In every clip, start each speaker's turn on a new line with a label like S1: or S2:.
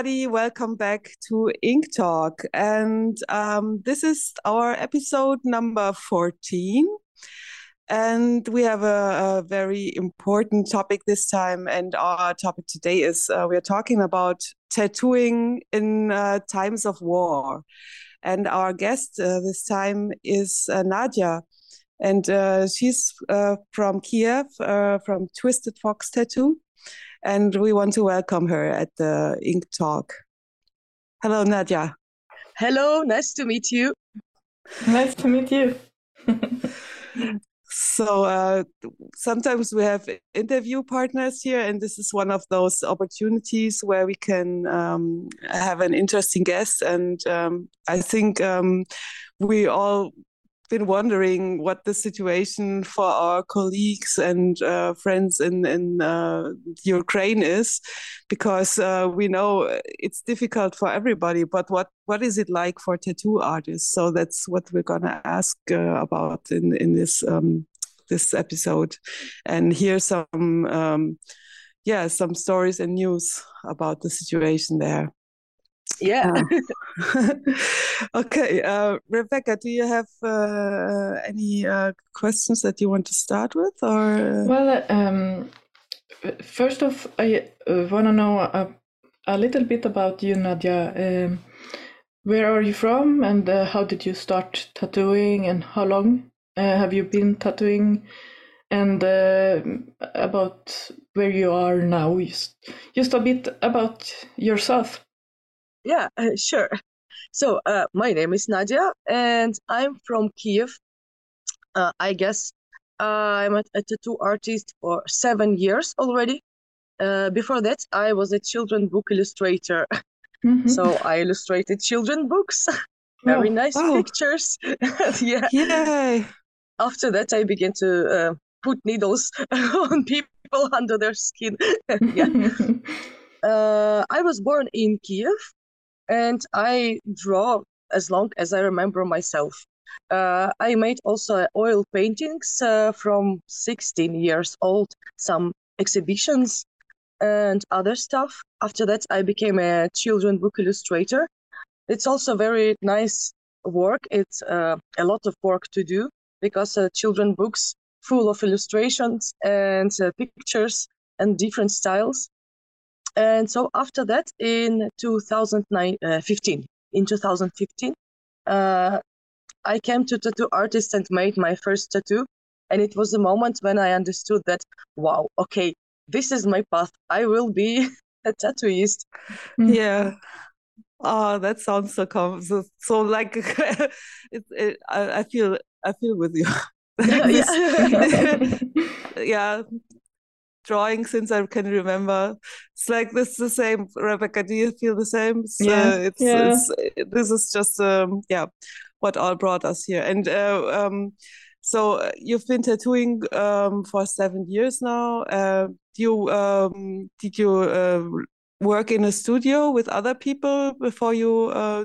S1: Everybody. Welcome back to Ink Talk. And um, this is our episode number 14. And we have a, a, very important topic this time. And our topic today is uh, we are talking about tattooing in uh, times of war. And our guest uh, this time is uh, Nadia. And uh, she's uh, from Kiev, from Twisted Fox Tattoo and we want to welcome her at the Ink Talk. Hello, Nadia.
S2: Hello, nice to meet you.
S3: Nice to meet you.
S1: so uh, sometimes we have interview partners here, and this is one of those opportunities where we can um, have an interesting guest. And um, I think um, we all been wondering what the situation for our colleagues and uh, friends in in uh, Ukraine is, because uh, we know it's difficult for everybody. But what what is it like for tattoo artists? So that's what we're gonna ask uh, about in in this um, this episode, and hear some um, yeah some stories and news about the situation there.
S2: Yeah.
S1: Uh, okay, uh, Rebecka, do you have uh, any uh, questions that you want to start with, or? Uh?
S3: Well, um, first off, I uh, want to know a, a, little bit about you, Nadia. Um, where are you from, and how did you start tattooing, and how long have you been tattooing? And about where you are now, just, just a bit about yourself.
S2: Yeah, uh, sure. So, uh, my name is Nadia, and I'm from Kiev. Uh, I guess I'm a, a, tattoo artist for seven years already. Uh, before that, I was a children book illustrator. Mm-hmm. So I illustrated children books, very oh, nice wow. pictures.
S1: yeah. Yay.
S2: After that, I began to uh, put needles on people under their skin. yeah. Uh, I was born in Kiev, and I draw as long as I remember myself. Uh, I made also oil paintings uh, from 16 years old, some exhibitions and other stuff. After that, I became a children book illustrator. It's also very nice work. It's uh, a lot of work to do because uh, children books full of illustrations and uh, pictures and different styles. And so after that, in 2015, uh, in 2015, uh, I came to tattoo artist and made my first tattoo. And it was the moment when I understood that, wow, okay, this is my path. I will be a tattooist.
S1: Yeah. Oh, that sounds so calm. So, so like, it, it, I, I feel, I feel with you.
S2: yeah.
S1: yeah drawing since I can remember. It's like this is the same. Rebecka, do you feel the same?
S3: yeah, uh,
S1: it's,
S3: yeah.
S1: It's, this is just um, yeah, what all brought us here. And uh, um, so uh, you've been tattooing um, for seven years now. Uh, you um, did you uh, work in a studio with other people before you uh,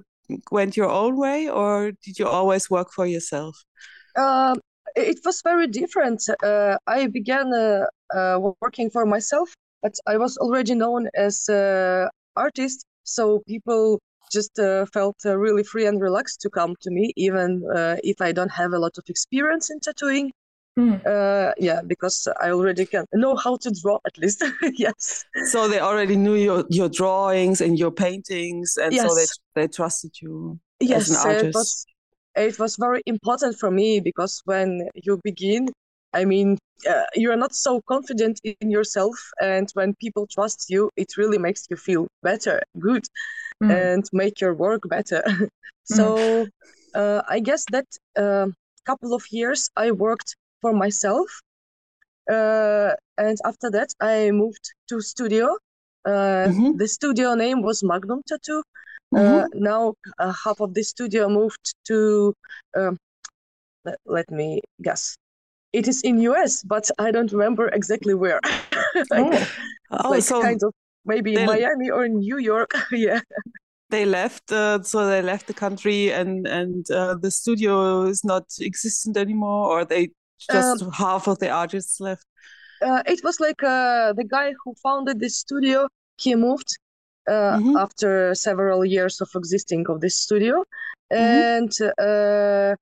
S1: went your own way, or did you always work for yourself?
S2: Um, it was very different. Uh, I began uh, uh, working for myself, but I was already known as an artist, so people just uh, felt uh, really free and relaxed to come to me, even uh, if I don't have a lot of experience in tattooing. Mm. yeah, because I already can know how to draw at least. yes.
S1: So they already knew your, your drawings and your paintings, and
S2: yes.
S1: so they they trusted you
S2: yes,
S1: as an artist
S2: it was very important for me because when you begin i mean uh, you're not so confident in yourself and when people trust you it really makes you feel better good mm. and make your work better so mm. uh, i guess that a uh, couple of years i worked for myself uh, and after that i moved to studio uh, mm-hmm. the studio name was magnum tattoo Mm-hmm. Uh, now uh, half of the studio moved to. Um, let, let, me guess. It is in US, but I don't remember exactly where.
S1: oh, oh
S2: like
S1: so
S2: kind of maybe they, Miami or New York. yeah.
S1: They left, uh, so they left the country, and and uh, the studio is not existent anymore, or they just um, half of the artists left.
S2: Uh, it was like uh, the guy who founded the studio. He moved uh, mm-hmm. after several years of existing of this studio, mm-hmm. and uh,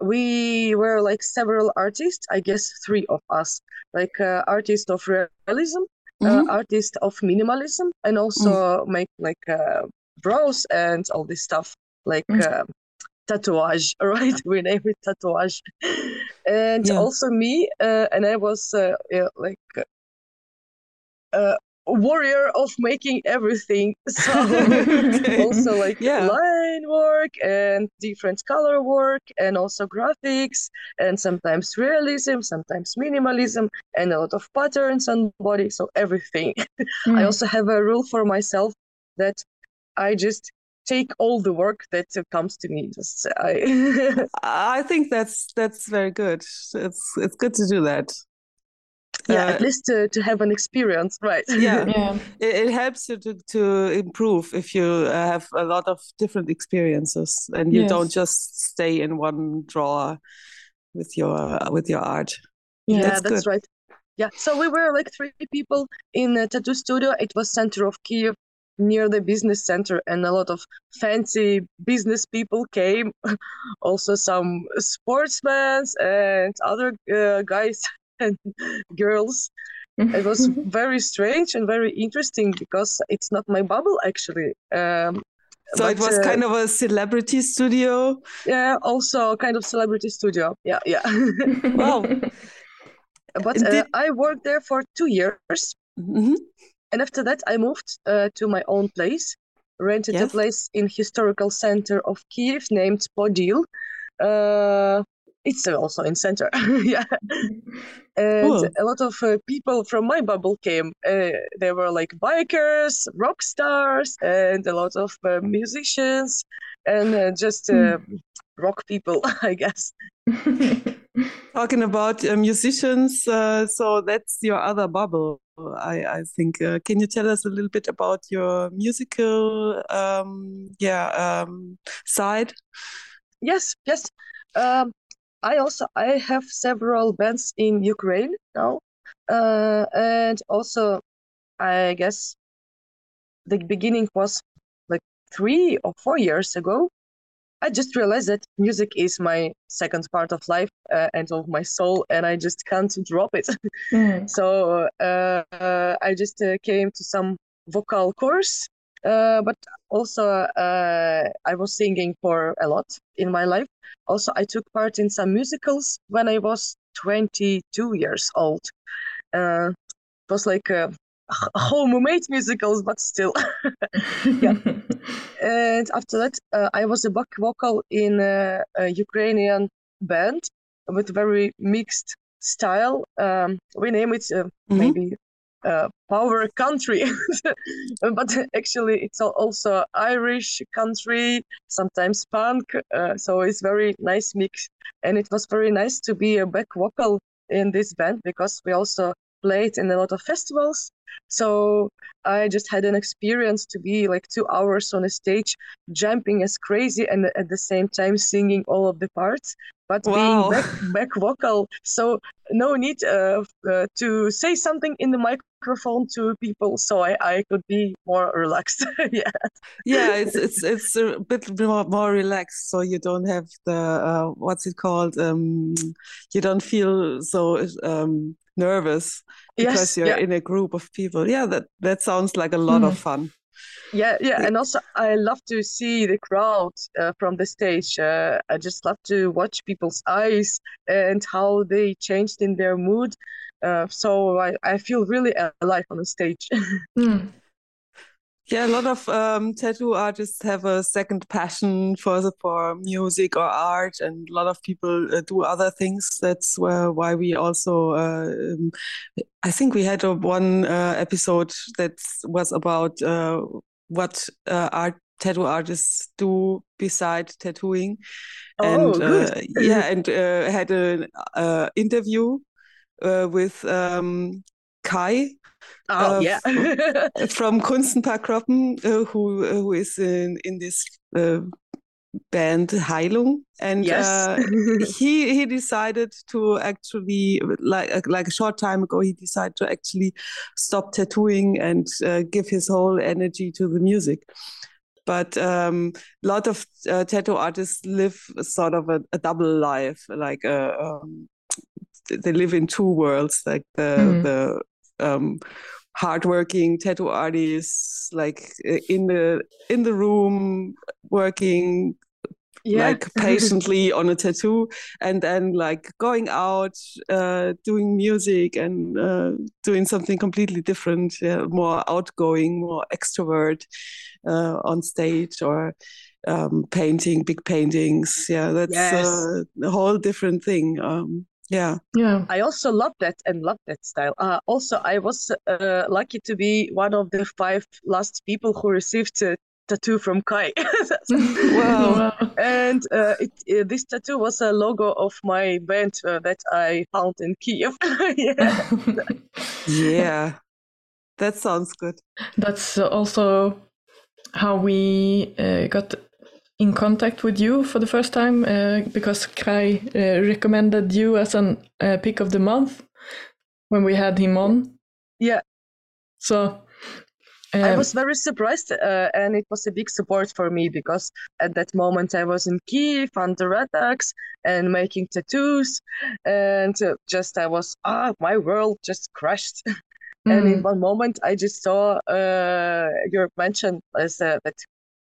S2: we were like several artists. I guess three of us, like uh, artist of realism, uh, mm-hmm. artist of minimalism, and also make like brows and all this stuff like mm. tattooage right we name it tattooage and yeah. also me uh, and i was uh, yeah, like uh, warrior of making everything so okay. also like yeah. line work and different color work and also graphics and sometimes realism sometimes minimalism and a lot of patterns on body so everything mm. i also have a rule for myself that i just take all the work that comes to me just i
S1: i think that's that's very good it's it's good to do that
S2: yeah uh, at least to, to have an experience right?
S1: Yeah, yeah. It, it, helps you to, to improve if you uh, have a lot of different experiences and you yes. don't just stay in one drawer with your with your art.
S2: Yeah. That's, that's right. Yeah so we were like three people in a tattoo studio. It was center of kiev near the business center and a lot of fancy business people came. Also some sportsmen and other uh, guys and girls it was very strange and very interesting because it's not my bubble actually um,
S1: so but, it was uh, kind of a celebrity studio
S2: yeah also kind of celebrity studio yeah yeah wow but uh, i worked there for two years mm-hmm. And after that, I moved uh, to my own place, rented yes. a place in historical center of Kiev named Podil. Uh, it's also in center, yeah. And cool. a lot of uh, people from my bubble came. Uh, they were like bikers, rock stars, and a lot of uh, musicians, and uh, just mm. rock people, I guess.
S1: Talking about musicians, so that's your other bubble. I, I think. Uh, can you tell us a little bit about your musical, um, yeah, um, side?
S2: Yes, yes. Um, I also I have several bands in Ukraine now, uh, and also I guess the beginning was like three or four years ago. I just realized that music is my second part of life uh, and of my soul, and I just can't drop it. Mm. so uh, uh, I just uh, came to some vocal course, uh, but also uh, I was singing for a lot in my life. Also, I took part in some musicals when I was 22 years old. it was like homemade musicals, but still. yeah. and after that, uh, I was a back vocal in a, a, Ukrainian band with very mixed style. Um, we name it uh, mm-hmm. maybe uh, power country, but actually it's also Irish country, sometimes punk. Uh, so it's very nice mix, and it was very nice to be a back vocal in this band because we also played in a lot of festivals. So I just had an experience to be like two hours on a stage, jumping as crazy and at the same time singing all of the parts, but wow. being back, back vocal. So no need uh, uh, to say something in the microphone to people, so I, I could be more relaxed. yeah.
S1: Yeah, it's it's it's a bit more, more relaxed, so you don't have the uh, what's it called? Um, you don't feel so um, nervous because yes, you're yeah. in a group of people. Yeah, that that sounds like a lot of hmm. fun.
S2: Yeah, yeah, and also I love to see the crowd uh, from the stage. Uh, I just love to watch people's eyes and how they changed in their mood. Uh, so I, I feel really alive on the stage. mm.
S1: Yeah, a lot of um, tattoo artists have a second passion for the, for music or art, and a lot of people uh, do other things. That's where, why we also, uh, um, I think we had a one uh, episode that was about uh, what uh, art tattoo artists do beside tattooing,
S2: oh,
S1: and uh, yeah, and had an interview with um, Kai
S2: Oh uh, yeah,
S1: from Kunstenpark Kroppen, uh, who uh, who is in in this uh, band Heilung, and
S2: Yes.
S1: uh, he he decided to actually like like a short time ago he decided to actually stop tattooing and uh, give his whole energy to the music. But um, a lot of uh, tattoo artists live sort of a, a double life, like a, um, they live in two worlds, like the
S3: Mm.
S1: the um, hardworking tattoo artists, like uh, in the in the room working
S2: yeah.
S1: like patiently on a tattoo and then like going out uh, doing music and uh, doing something completely different yeah, more outgoing more extrovert uh, on stage or um, painting big paintings yeah that's
S2: Yes.
S1: uh, a whole different thing um, yeah
S3: Yeah.
S2: I also love that and love that style. Uh, also, I was uh, lucky to be one of the five last people who received a tattoo from Kai.
S1: Wow.
S2: and uh, it, uh, this tattoo was a logo of my band uh, that I found in Kiev. yeah.
S1: yeah that sounds good
S3: That's also how we uh, got in contact with you for the first time uh, because Kai uh, recommended you as an uh, pick of the month when we had him on.
S2: Yeah.
S3: So
S2: I
S3: um,
S2: was very surprised, uh, and it was a big support for me because at that moment I was in Kiev under attacks and making tattoos, and just I was ah my world just crashed. And in
S3: mm,
S2: one moment I just saw uh, your mention as uh, that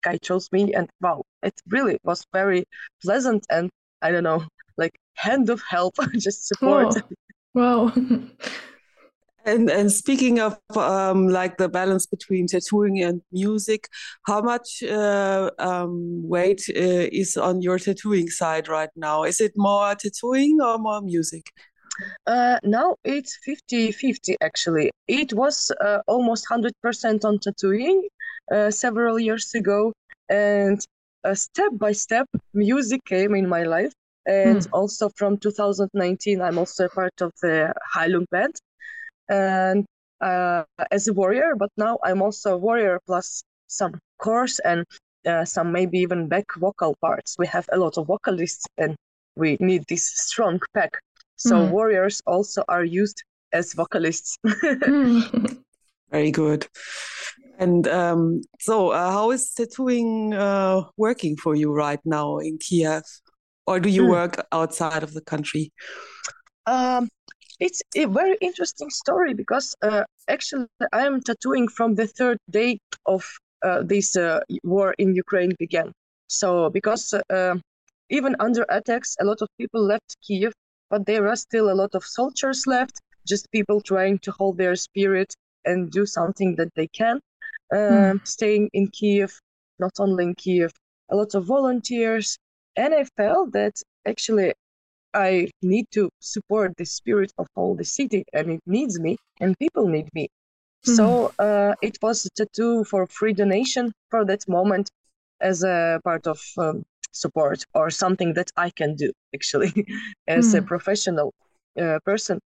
S2: guy chose me, and wow, it really was very pleasant and I don't know like hand of help, just support.
S3: oh, wow.
S1: And and speaking of um, like the balance between tattooing and music, how much uh, um, weight uh, is on your tattooing side right now? Is it more tattooing or more music?
S2: Uh, now it's 50-50 actually. It was uh, almost 100% on tattooing several years ago, and uh, step by step, music came in my life. And also from 2019, I'm also a part of the Heilung band, and uh, as a warrior. But now I'm also a warrior plus some chorus and uh, some maybe even back vocal parts. We have a lot of vocalists, and we need this strong pack. So
S3: Mm.
S2: warriors also are used as vocalists.
S3: Mm.
S1: Very good. And um, so, uh, how is tattooing uh, working for you right now in Kiev? Or do you
S2: Hmm.
S1: work outside of the country?
S2: Um, it's a very interesting story because uh, actually I am tattooing from the third day of uh, this uh, war in Ukraine began. So because uh, even under attacks, a lot of people left Kiev, but there are still a lot of soldiers left, just people trying to hold their spirit and do something that they can. Um, Staying in Kiev, not only in Kiev, a lot of volunteers, and I felt that actually I need to support the spirit of all the city, and it needs me, and people need me. So uh, it was a tattoo for free donation for that moment as a part of um, support or something that I can do actually as a
S3: Mm.
S2: professional uh, person.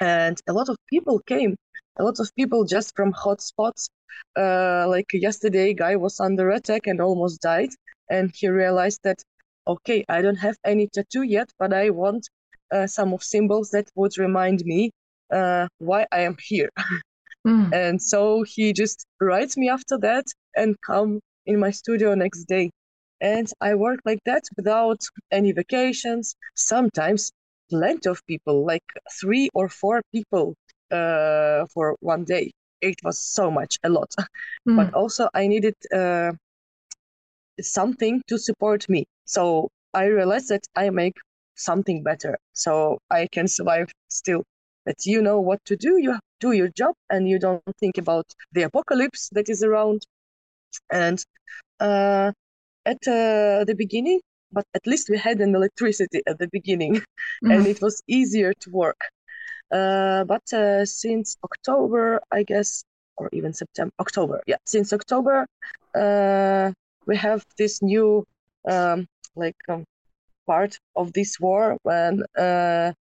S2: And a lot of people came, a lot of people just from hot spots. Uh, like yesterday, guy was under attack and almost died, and he realized that okay, I don't have any tattoo yet, but I want uh, some of symbols that would remind me uh, why I am here.
S3: Mm.
S2: And so he just writes me after that and come in my studio next day. And I work like that without any vacations. Sometimes plenty of people, like three or four people uh, for one day. It was so much, a lot.
S3: Mm.
S2: But also I needed uh, something to support me. So I realized that I make something better. So I can survive still. That you know what to do, you do your job, and you don't think about the apocalypse that is around. And uh, at uh, the beginning, but at least we had an electricity at the beginning, and
S3: Mm.
S2: it was easier to work. Uh, but uh, since October, I guess, or even September, October, yeah, since October, uh, we have this new um, like um, part of this war when uh,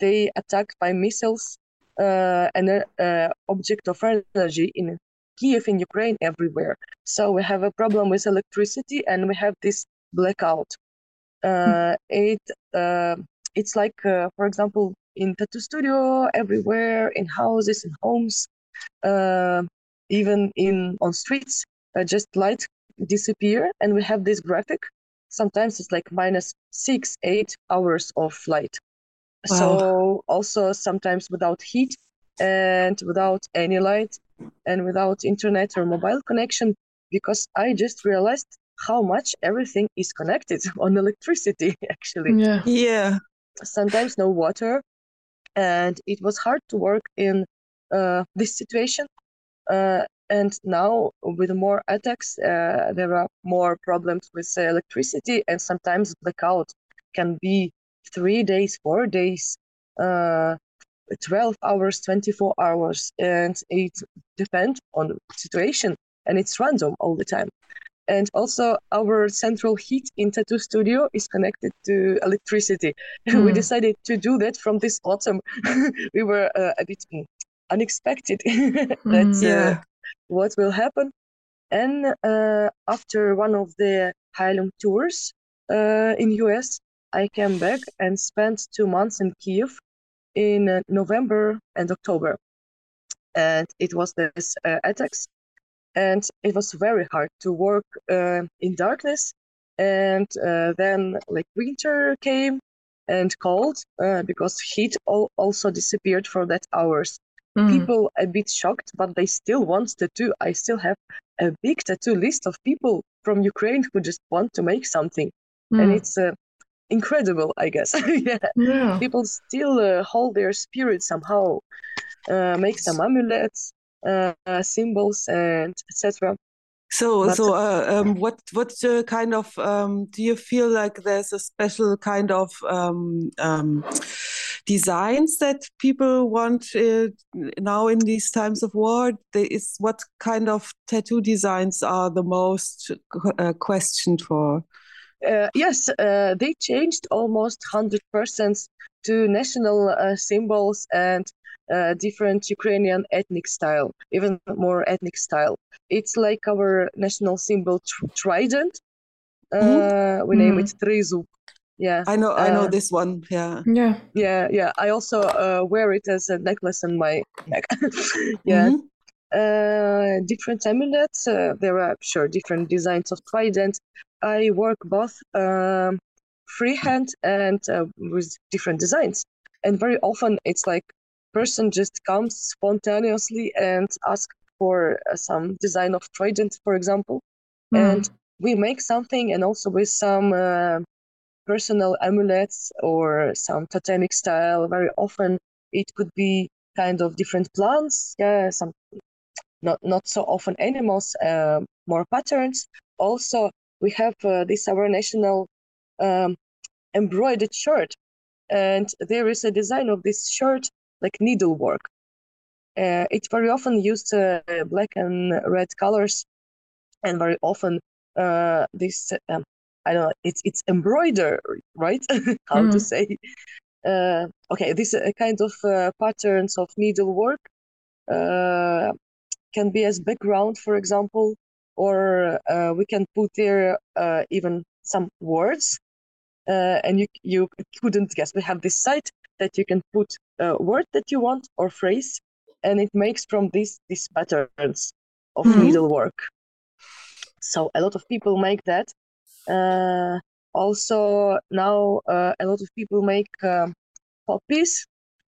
S2: they attack by missiles uh, an uh, object of energy in Kiev, in Ukraine, everywhere. So we have a problem with electricity, and we have this blackout. Uh, it uh, it's like, uh, for example, in tattoo studio, everywhere, in houses, in homes, uh, even in on streets, uh, just light disappear, and we have this graphic. Sometimes it's like minus six, eight hours of light.
S1: Wow.
S2: So also sometimes without heat and without any light and without internet or mobile connection, because I just realized how much everything is connected on electricity actually
S3: Yeah.
S1: Yeah.
S2: sometimes no water and it was hard to work in uh, this situation uh, and now with more attacks uh, there are more problems with uh, electricity and sometimes blackout can be three days four days uh, 12 hours 24 hours and it depends on the situation and it's random all the time and also our central heat in tattoo studio is connected to electricity. We
S3: Hmm.
S2: decided to do that from this autumn. We were uh, a bit mm, unexpected. That's uh,
S1: Yeah.
S2: what will happen? And uh, after one of the Heilung tours uh, in US I came back and spent two months in Kiev in uh, November and October. And it was this uh, attacks and it was very hard to work uh, in darkness and uh, then like winter came and cold uh, because heat al- also disappeared for that hours
S3: Mm.
S2: people a bit shocked but they still want tattoo i still have a big tattoo list of people from ukraine who just want to make something and
S3: Mm.
S2: it's uh, incredible i guess yeah
S3: Yeah.
S2: people still uh, hold their spirit somehow uh, make some amulets symbols and etc
S1: So,
S2: But-
S1: so, uh, um, what, what uh, kind of, um, do you feel like there's a special kind of um, um, designs that people want uh, now in these times of war? There is what kind of tattoo designs are the most uh, questioned for?
S2: Uh, yes, uh, they changed almost 100% to national uh, symbols and uh, different Ukrainian ethnic style, even more ethnic style. It's like our national symbol tr- trident. Uh, We name
S3: Mhm.
S2: it Trizub. Yeah,
S1: I know, I know
S2: Uh,
S1: this one. Yeah.
S3: Yeah.
S2: yeah, yeah. I also uh, wear it as a necklace on my neck. yeah,
S1: Mhm.
S2: uh, different amulets. Uh, there are sure different designs of trident. I work both um, freehand and uh, with different designs. And very often it's like person just comes spontaneously and ask for uh, some design of trident, for example,
S3: Mm.
S2: and we make something, and also with some uh, personal amulets or some totemic style. Very often it could be kind of different plants, yeah, some not not so often animals, uh, more patterns. Also, we have uh, this our national um, embroidered shirt, and there is a design of this shirt like needlework. Uh, it very often used uh, black and red colors, and very often uh, this um, I don't know it's it's embroidery, right? How to
S3: Mm.
S2: say? Uh, okay, this uh, kind of uh, patterns of needlework uh, can be as background, for example, or uh, we can put there uh, even some words. Uh, and you you couldn't guess. We have this site that you can put a word that you want or phrase, and it makes from this these patterns of
S3: Mhm.
S2: needlework. So a lot of people make that. Uh, also now uh, a lot of people make um, poppies.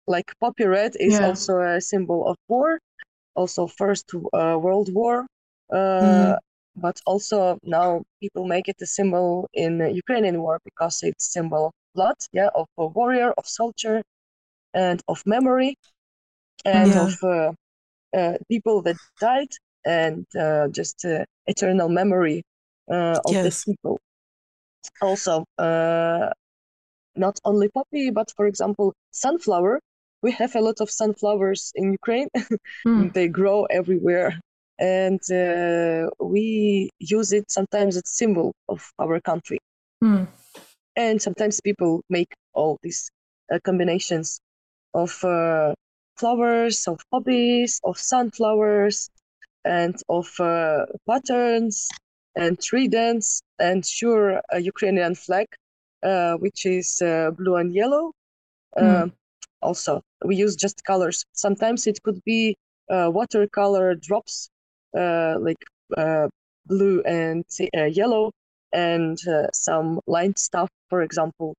S2: Like poppy red is
S3: Yeah.
S2: also a symbol of war, also First uh, World War. Uh,
S1: Mhm.
S2: But also now people make it a symbol in Ukrainian war because it's symbol of blood, yeah, of a warrior, of soldier, and of memory, and
S1: Yeah.
S2: of uh, uh, people that died, and uh, just uh, eternal memory uh, of these people. Also, uh, not only poppy, but for example, sunflower. We have a lot of sunflowers in Ukraine.
S3: Mm.
S2: they grow everywhere, and uh, we use it sometimes as symbol of our country.
S3: Mm.
S2: And sometimes people make all these uh, combinations of uh, flowers, of poppies, of sunflowers, and of uh, patterns. and tridents, and sure, a Ukrainian flag, uh, which is uh, blue and yellow. Mm. Also, we use just colors. Sometimes it could be uh, watercolor drops, uh, like uh, blue and yellow, and some line stuff, for example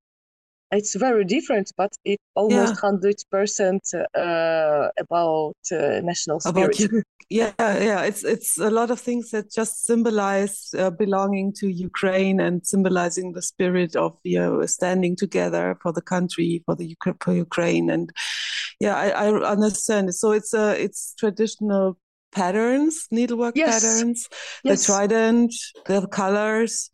S2: it's very different, but it almost hundred yeah. percent uh, about uh, national spirit. About
S1: yeah, yeah, it's it's a lot of things that just symbolize uh, belonging to Ukraine and symbolizing the spirit of you know standing together for the country for the for Ukraine and yeah, I, I understand. So it's a it's traditional patterns, needlework yes. patterns, yes. the trident, the colors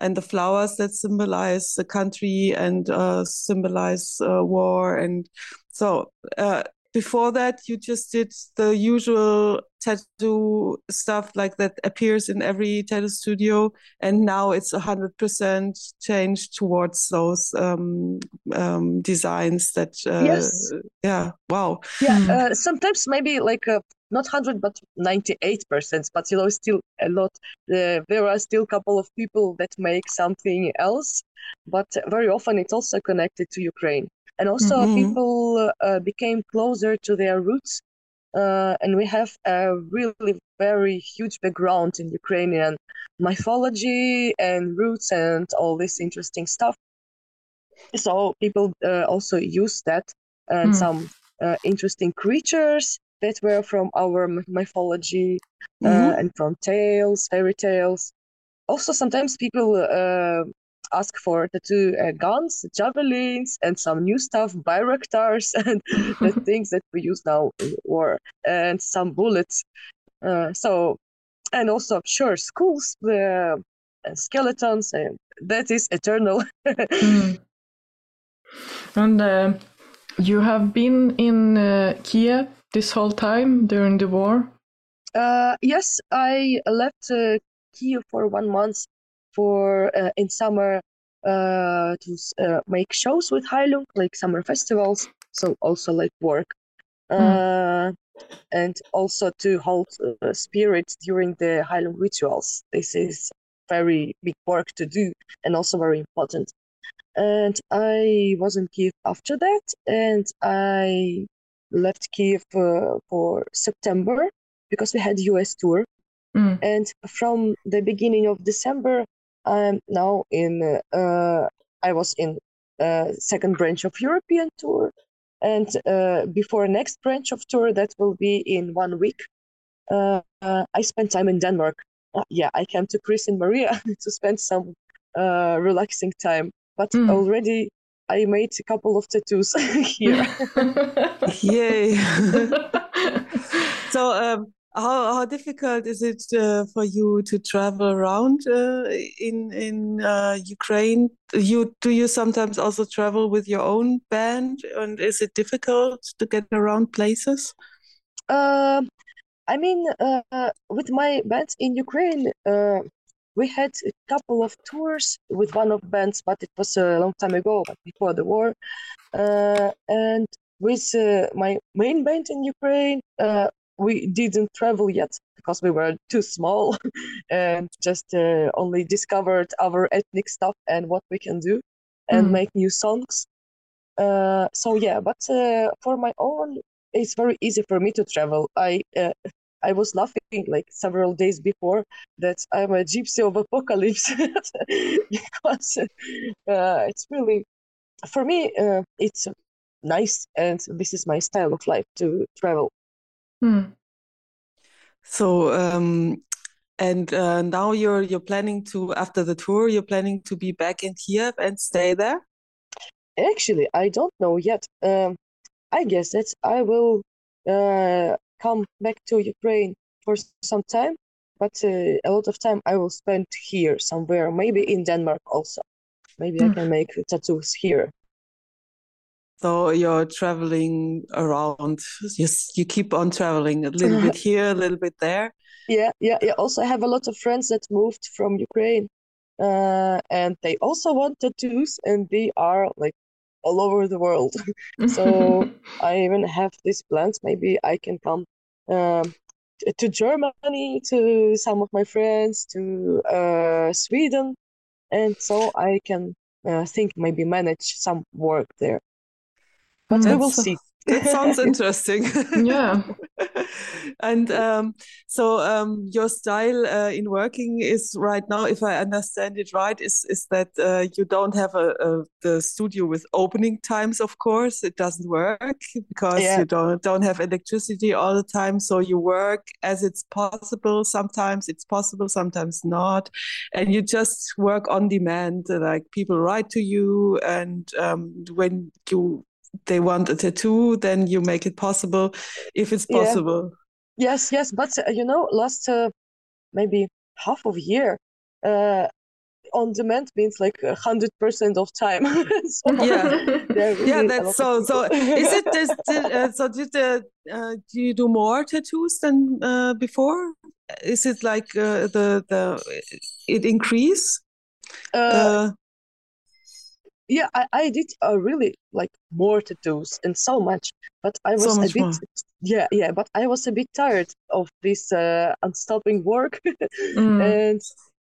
S1: and the flowers that symbolize the country and uh, symbolize uh, war. And so uh, before that, you just did the usual tattoo stuff like that appears in every tattoo studio. And now it's a hundred percent changed towards those um, um, designs that, uh, yes. yeah, wow.
S2: Yeah, mm. sometimes maybe like a not 100 but 98 percent but you know still a lot uh, there are still a couple of people that make something else but very often it's also connected to ukraine and also mm-hmm. people uh, became closer to their roots uh, and we have a really very huge background in ukrainian mythology and roots and all this interesting stuff so people uh, also use that and mm. some uh, interesting creatures that were from our mythology uh, mm-hmm. and from tales, fairy tales. Also, sometimes people uh, ask for tattoo uh, guns, javelins, and some new stuff, bayraktars, and the things that we use now in war, and some bullets. Uh, so, and also, sure, schools, the uh, skeletons, and that is eternal. mm.
S3: And uh, you have been in uh, Kiev this whole time during the war?
S2: Uh, yes, I left uh, Kiev for one month for uh, in summer uh, to uh, make shows with Heilung, like summer festivals. So also like work, mm. and also to hold spirits during the Heilung rituals. This is very big work to do and also very important. And I was in Kiev after that, and I left Kiev uh, for September because we had US tour. Mm. And from the beginning of December, I'm now in. Uh, I was in uh, second branch of European tour, and uh, before next branch of tour that will be in one week. Uh, uh, I spent time in Denmark. yeah, I came to Chris and Maria to spend some relaxing time. But mm. already I made a couple of tattoos here.
S1: Yay! so, um, how how difficult is it uh, for you to travel around uh, in in uh, Ukraine? You do you sometimes also travel with your own band, and is it difficult to get around places?
S2: Um, I mean, uh, with my band in Ukraine, uh, we had a couple of tours with one of bands, but it was a long time ago, but before the war. Uh, and with uh, my main band in Ukraine, uh, we didn't travel yet because we were too small and just uh, only discovered our ethnic stuff and what we can do and mm. make new songs. Uh, so yeah, but uh, for my own, it's very easy for me to travel. I I was laughing like several days before that I'm a gypsy of apocalypse because uh, it's really, for me, uh, it's nice and this is my style of life to travel.
S3: Hmm.
S1: So, um, and uh, now you're you're planning to after the tour you're planning to be back in Kiev and stay there.
S2: Actually, I don't know yet. Um, I guess that I will uh, come back to Ukraine for some time, but uh, a lot of time I will spend here somewhere, maybe in Denmark also. Maybe mm. I hmm. can make tattoos here.
S1: So you're traveling around. You you keep on traveling a little bit here, a little bit there.
S2: Yeah, yeah, yeah. Also, I have a lot of friends that moved from Ukraine, uh, and they also want tattoos, and they are like all over the world. so I even have these plans. Maybe I can come um, to Germany, to some of my friends, to uh, Sweden, and so I can uh, think maybe manage some work there. But we will see.
S1: That sounds interesting.
S3: yeah.
S1: and um, so um, your style uh, in working is right now, if I understand it right, is is that uh, you don't have a, a, the studio with opening times. Of course, it doesn't work because yeah. you don't don't have electricity all the time. So you work as it's possible. Sometimes it's possible, sometimes not, and you just work on demand. Like people write to you, and um, when you they want a tattoo, then you make it possible if it's possible.
S2: Yeah. Yes, yes, but uh, you know, last uh, maybe half of year, uh, on demand means like hundred percent of time.
S1: so yeah, really yeah, that's so. So is it this? uh, so did the uh, do you do more tattoos than uh, before? Is it like uh, the the it increase?
S2: Yeah i, I did uh, really like more tattoos and so much but i was so a bit more. yeah yeah but i was a bit tired of this uh, unstopping work mm. and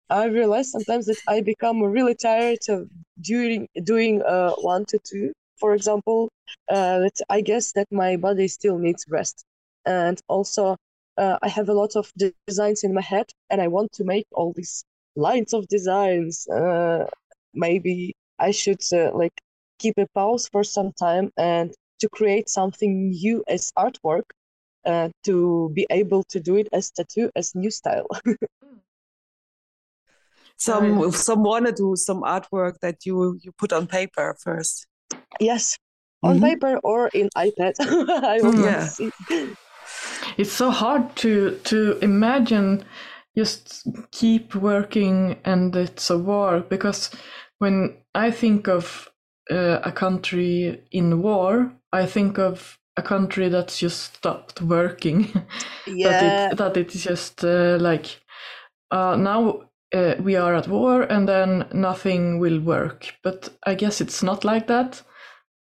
S2: i realized sometimes that i become really tired of doing doing uh, one tattoo for example uh, that i guess that my body still needs rest and also uh, i have a lot of designs in my head and i want to make all these lines of designs uh, maybe I should uh, like keep a pause for some time and to create something new as artwork uh, to be able to do it as tattoo as new style.
S1: some right. some want to do some artwork that you you put on paper first.
S2: Yes, on mm-hmm. paper or in iPad. I will yeah. see.
S3: It's so hard to to imagine just keep working and it's a war because when I think of uh, a country in war, I think of a country that's just stopped working.
S2: Yeah.
S3: that, it, that it's just uh, like uh, now uh, we are at war and then nothing will work. But I guess it's not like that.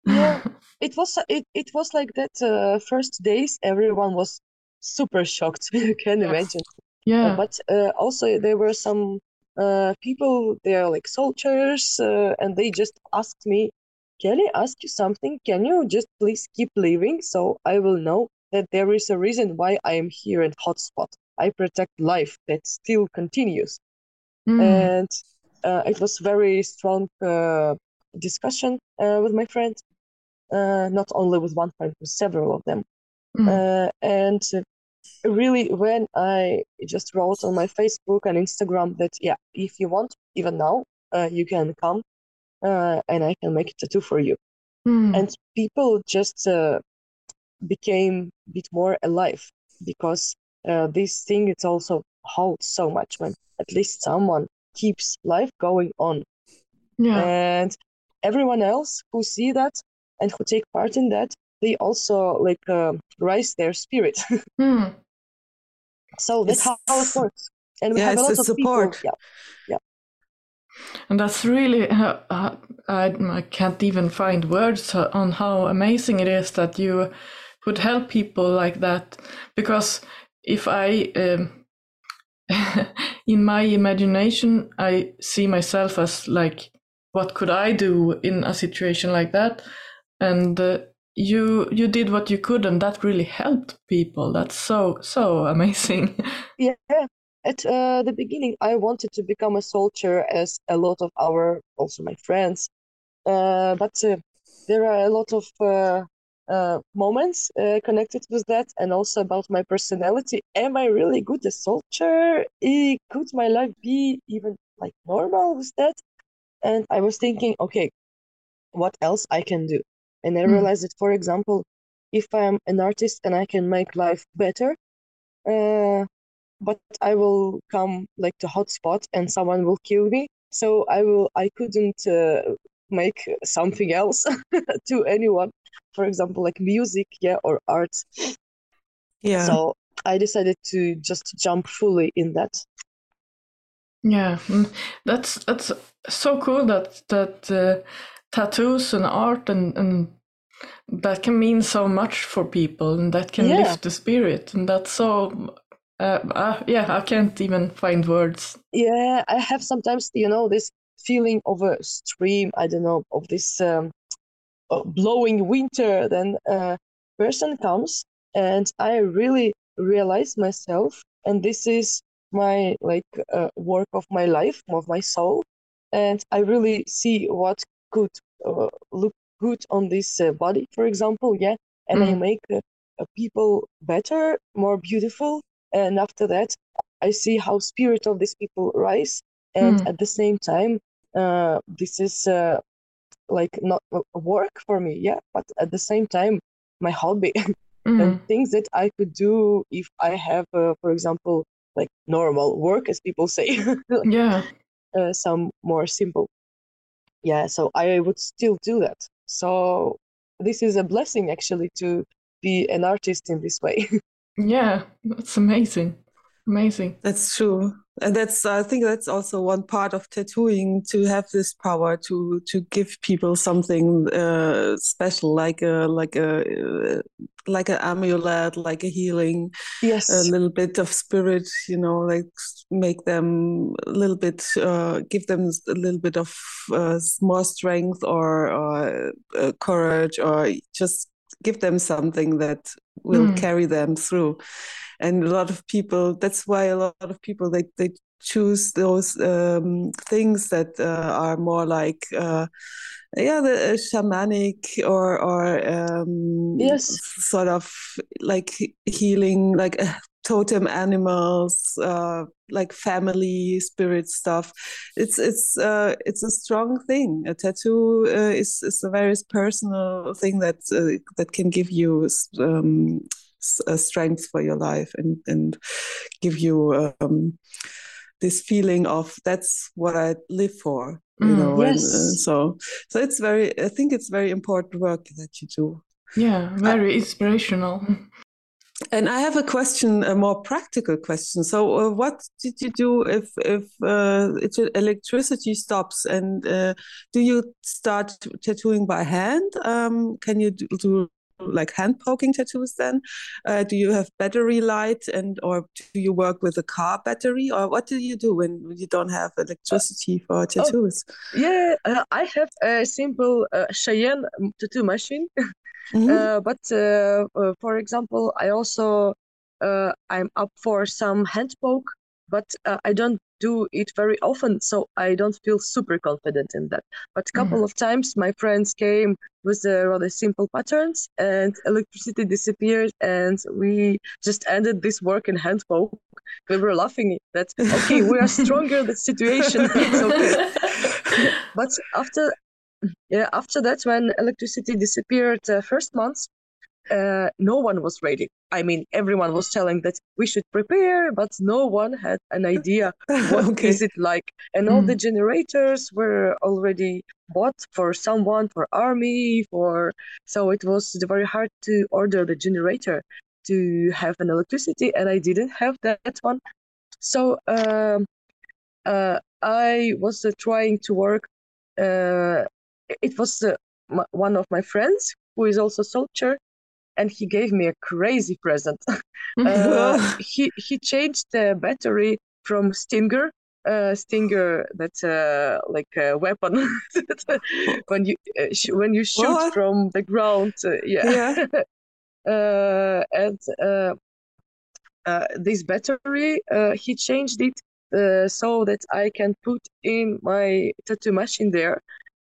S2: Yeah, it was it, it was like that uh, first days. Everyone was super shocked. you can imagine.
S3: Yeah.
S2: Uh, but also there were some uh, people they are like soldiers uh, and they just asked me can i ask you something can you just please keep leaving so i will know that there is a reason why i am here in hotspot i protect life that still continues mm. and uh, it was very strong uh, discussion uh, with my friend uh, not only with one friend with several of them mm. and really when I just wrote on my Facebook and Instagram that yeah, if you want, even now, uh, you can come uh, and I can make a tattoo for you. Mm. And people just uh, became a bit more alive because uh, this thing it also holds so much when at least someone keeps life going on.
S3: Yeah.
S2: And everyone else who see that and who take part in that, they also like uh, rise their spirit.
S3: mm.
S2: So that's how, how it works. And we yeah, have a lot of support. People. Yeah. yeah.
S3: And that's really, uh, uh, I, I can't even find words on how amazing it is that you would help people like that. Because if I, um, in my imagination, I see myself as like, what could I do in a situation like that? And uh, you you did what you could and that really helped people. That's so so amazing.
S2: Yeah at uh, the beginning i wanted to become a soldier as a lot of our also my friends uh, but uh, there are a lot of uh, uh, moments uh, connected with that and also about my personality. Am i really good as soldier? Could my life be even like normal with that? And i was thinking okay what else i can do and I mm. realized that, for example, if I'm an artist and I can make life better, uh, but I will come like to hotspot and someone will kill me. So I will I couldn't uh, make something else to anyone. For example, like music, yeah, or art.
S1: Yeah.
S2: So I decided to just jump fully in that.
S3: Yeah, mm, that's that's so cool that that uh, tattoos and art and, and that can mean so much for people and that can yeah. lift the spirit and that's so uh, uh, yeah, I can't even find words.
S2: Yeah, I have sometimes, you know, this feeling of a stream. I don't know of this um, blowing winter. Then a person comes, and I really realize myself, and this is my like uh, work of my life, of my soul, and I really see what could uh, look good on this uh, body, for example. Yeah, and mm. I make uh, people better, more beautiful, and after that, I see how spirit of these people rise, and mm. at the same time, uh, this is uh, like not work for me, yeah, but at the same time, my hobby. Mm. and things that I could do if I have, uh, for example, like normal work, as people say.
S3: yeah.
S2: Uh, some more simple. Yeah, so I would still do that. So this is a blessing actually to be an artist in this way.
S3: yeah, that's amazing. Amazing.
S1: That's true. And that's I think that's also one part of tattooing to have this power to to give people something uh, special like a like a uh, like an amulet, like a healing,
S2: yes,
S1: a little bit of spirit, you know, like make them a little bit, uh, give them a little bit of uh, more strength or, or uh, courage, or just give them something that will mm. carry them through and a lot of people that's why a lot of people they, they choose those um, things that uh, are more like uh, yeah the uh, shamanic or or um,
S2: yes.
S1: sort of like healing like uh, totem animals uh, like family spirit stuff. It's it's uh, it's a strong thing. A tattoo uh, is, is a very personal thing that uh, that can give you um, strength for your life and and give you um, this feeling of that's what I live for. You mm, know,
S2: yes.
S1: and, uh, so so it's very. I think it's very important work that you do.
S3: Yeah, very uh, inspirational.
S1: And I have a question, a more practical question. So, uh, what did you do if if uh, electricity stops? And uh, do you start tattooing by hand? Um, can you do, do like hand poking tattoos then? Uh, do you have battery light and or do you work with a car battery? Or what do you do when you don't have electricity for oh, tattoos?
S2: oh, yeah uh, i have a simple uh, Cheyenne tattoo machine. Mm-hmm. Uh, but uh, uh, for example i also i'm up for some hand poke but I don't do it very often, so I don't feel super confident in that. But a couple mm. of times, my friends came with uh, rather simple patterns, and electricity disappeared, and we just ended this work in hand poke. We were laughing that okay, we are stronger. the situation it's okay. but after yeah, after that, when electricity disappeared, uh, first months, uh, no one was ready. I mean, everyone was telling that we should prepare, but no one had an idea what okay. is it like. And all mm. the generators were already bought for someone, for army, for so it was very hard to order the generator to have an electricity, and I didn't have that one. So um, uh, I was uh, trying to work. Uh, it was uh, one of my friends who is also soldier and he gave me a crazy present. uh, he he changed the battery from Stinger. Uh, Stinger, that's uh, like a weapon when you uh, sh- when you shoot what? from the ground. Uh, yeah, yeah. Uh, and this battery, he changed it so that I can put in my tattoo machine there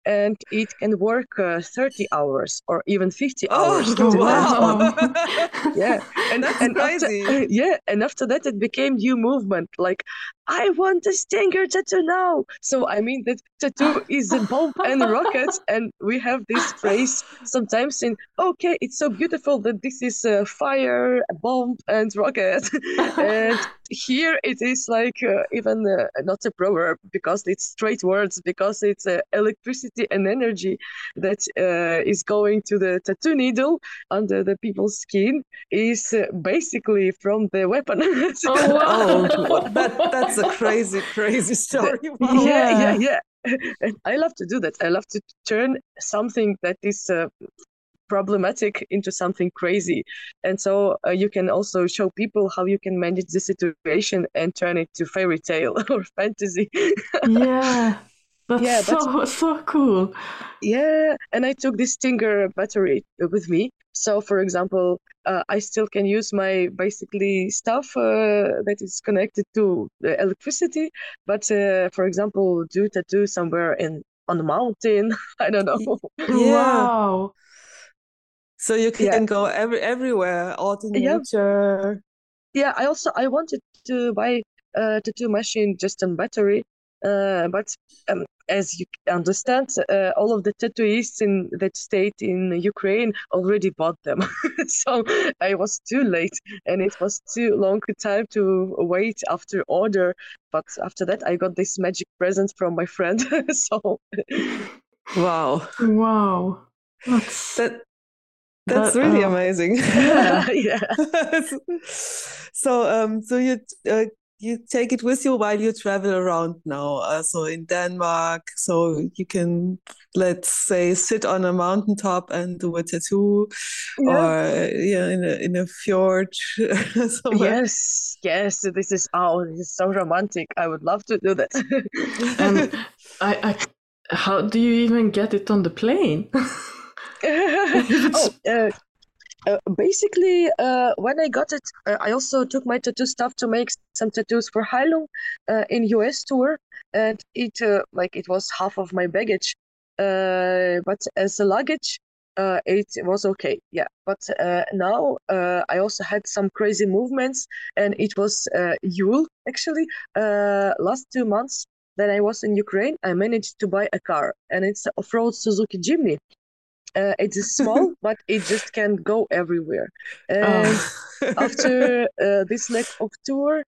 S2: and it can work uh, 30 hours or even 50 hours.
S1: Oh, wow.
S2: yeah.
S1: And, That's and crazy.
S2: After, yeah. And after that, it became new movement. Like, I want a stinger tattoo now. So, I mean, that tattoo is a bomb and rocket. And we have this phrase sometimes in, okay, it's so beautiful that this is a fire, a bomb, and rocket. and here it is like uh, even uh, not a proverb because it's straight words, because it's uh, electricity and energy that uh, is going to the tattoo needle under the people's skin is uh, basically from the weapon.
S1: oh, wow. oh that, that's a crazy, crazy story.
S2: Wow. Yeah, yeah, yeah. and I love to do that. I love to turn something that is uh, problematic into something crazy and so uh, you can also show people how you can manage the situation and turn it to fairy tale or fantasy
S3: yeah that's yeah, so so cool.
S2: Yeah, and I took this Stinger battery with me. So, for example, uh, I still can use my basically stuff uh, that is connected to the electricity. But, uh, for example, do tattoo somewhere in on the mountain. I don't know.
S3: Yeah. Wow.
S1: So you can yeah. go every everywhere, out in yeah. nature.
S2: Yeah, I also I wanted to buy a tattoo machine just on battery, uh, but um, as you understand, uh, all of the tattooists in that state in Ukraine already bought them. so I was too late and it was too long time to wait after order. But after that, I got this magic present from my friend. so
S1: wow.
S3: Wow.
S1: That's that, that's that, really uh, amazing.
S2: Yeah. yeah.
S1: so um so you uh, you take it with you while you travel around now. Uh, so in Denmark, so you can let's say sit on a mountaintop and do a tattoo, yeah. or yeah, in a in a fjord.
S2: yes, yes, this is oh, this is so romantic. I would love to do that.
S3: and I, I, how do you even get it on the plane?
S2: oh, uh, uh, basically, uh, when I got it, uh, I also took my tattoo stuff to make some tattoos for Heilung uh, in US tour, and it uh, like it was half of my baggage, but as a luggage, it was okay. Yeah, but now I also had some crazy movements, and it was Yule actually last two months. that I was in Ukraine. I managed to buy a car, and it's a off-road Suzuki Jimny uh, it is small, but it just can go everywhere. And oh. after uh, this leg of tour,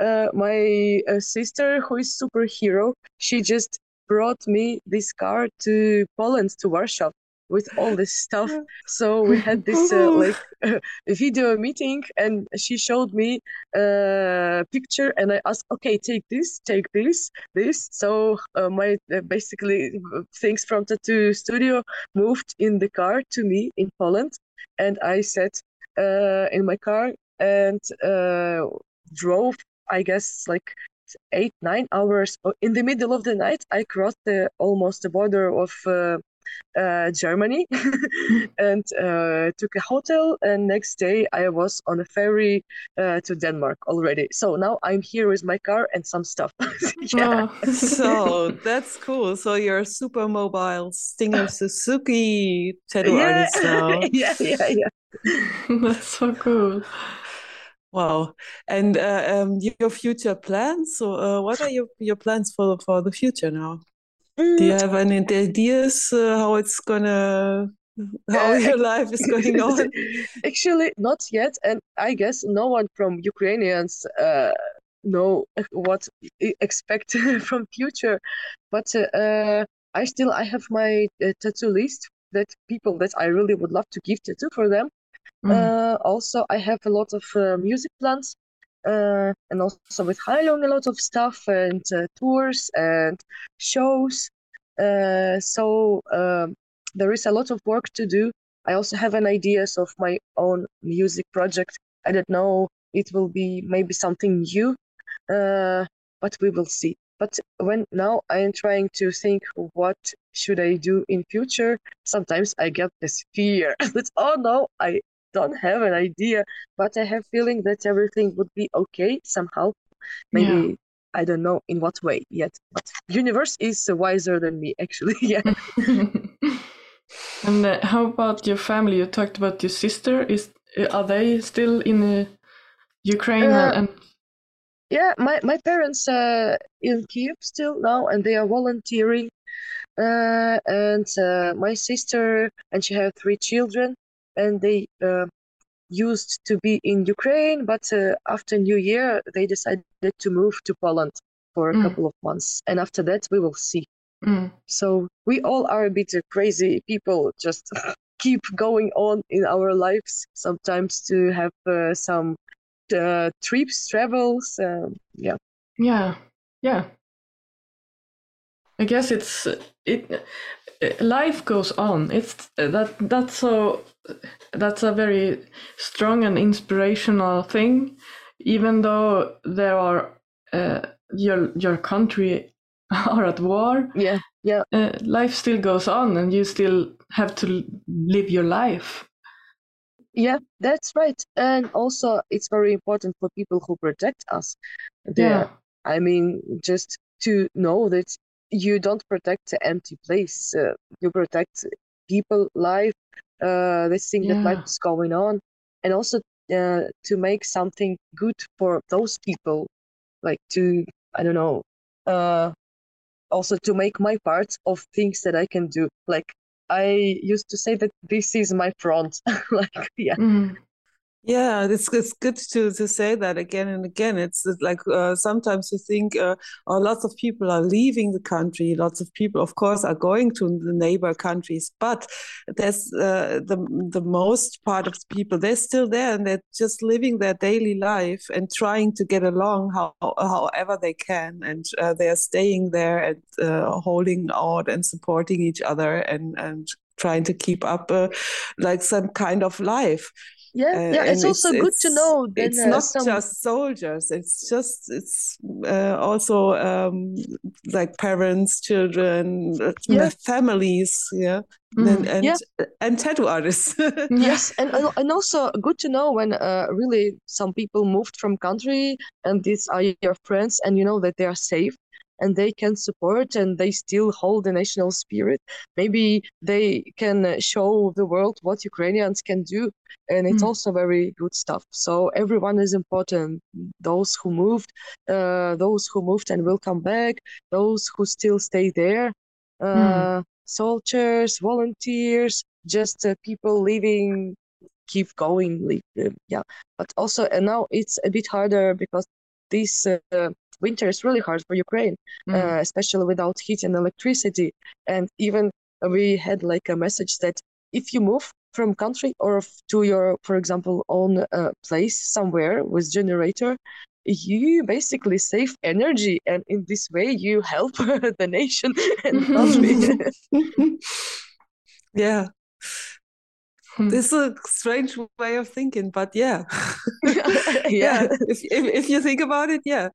S2: uh, my uh, sister, who is superhero, she just brought me this car to Poland to Warsaw with all this stuff. So we had this uh, like uh, video meeting, and she showed me a picture, and I asked, "Okay, take this, take this, this." So uh, my uh, basically things from tattoo studio moved in the car to me in Poland, and I sat uh, in my car and uh, drove. I guess like eight nine hours in the middle of the night i crossed the almost the border of uh, Germany and uh, took a hotel. And next day I was on a ferry uh, to Denmark already. So now I'm here with my car and some stuff.
S1: yeah. Oh, so that's cool. So you're super mobile Stinger Suzuki tattoo
S2: yeah.
S1: artist now.
S2: yeah, yeah, yeah.
S3: that's so cool.
S1: Wow. And uh, um, your future plans? So, uh, what are your, your plans for, for the future now? Do you have any ideas uh, how it's gonna how uh, your life is going on?
S2: Actually, not yet, and I guess no one from Ukrainians uh, know what expect from future. But uh, I still I have my uh, tattoo list that people that I really would love to give tattoo for them. Mm. also, I have a lot of uh, music plans uh, and also with Heilung a lot of stuff and uh, tours and shows. Uh, so um, there is a lot of work to do. I also have an ideas of my own music project. I don't know. It will be maybe something new, uh, but we will see. But when now I am trying to think what should I do in future, sometimes I get this fear that oh no, I don't have an idea, but I have feeling that everything would be okay somehow. Maybe yeah. I don't know in what way yet, but universe is wiser than me actually. yeah.
S3: and uh, how about your family? You talked about your sister. Is uh, are they still in uh, Ukraine uh, and?
S2: Yeah, my my parents uh in Kiev still now, and they are volunteering. Uh, and uh, my sister and she have three children and they uh, used to be in Ukraine, but uh, after New Year they decided to move to Poland for a mm. couple of months, and after that we will see. Mm. So we all are a bit crazy people, just keep going on in our lives. Sometimes to have uh, some uh, trips, travels, um, yeah.
S3: Yeah, yeah. I guess it's it. Life goes on. It's that that's so that's a very strong and inspirational thing. Even though there are uh, your your country are at war.
S2: Yeah, yeah.
S3: Uh, life still goes on, and you still have to live your life.
S2: Yeah, that's right. And also, it's very important for people who protect us. Yeah. I mean, just to know that you don't protect an empty place. Uh, you protect people, life, uh, this thing yeah. that life is going on, and also uh, to make something good for those people, like to I don't know, uh, also to make my part of things that I can do. Like I used to say that this is my front. like yeah. Mm.
S1: Yeah, it's it's good to to say that again and again. It's like uh, sometimes you think uh, oh, lots of people are leaving the country. Lots of people, of course, are going to the neighbor countries, but there's uh, the the most part of the people they're still there and they're just living their daily life and trying to get along how however they can, and uh, they are staying there and uh, holding out and supporting each other and and trying to keep up uh, like some kind of life
S2: yeah uh, yeah it's also it's, good
S1: it's,
S2: to know
S1: that, it's uh, not some... just soldiers it's just it's uh, also um, like parents children uh, yeah. families yeah mm. and and, yeah. and tattoo artists
S2: yes and and also good to know when uh, really some people moved from country and these are your friends and you know that they are safe and they can support and they still hold the national spirit. Maybe they can show the world what Ukrainians can do, and it's mm. also very good stuff. So everyone is important. Those who moved, uh, those who moved and will come back, those who still stay there, uh, mm. soldiers, volunteers, just uh, people living keep going uh, yeah but also and now it's a bit harder because this uh, winter is really hard for Ukraine, mm. uh, especially without heat and electricity. And even we had like a message that if you move from country or to your, for example, own uh, place somewhere with generator, you basically save energy, and in this way you help the nation and country.
S1: yeah. Hmm. This is a strange way of thinking, but yeah,
S2: yeah. yeah.
S1: If, if, if you think about it, yeah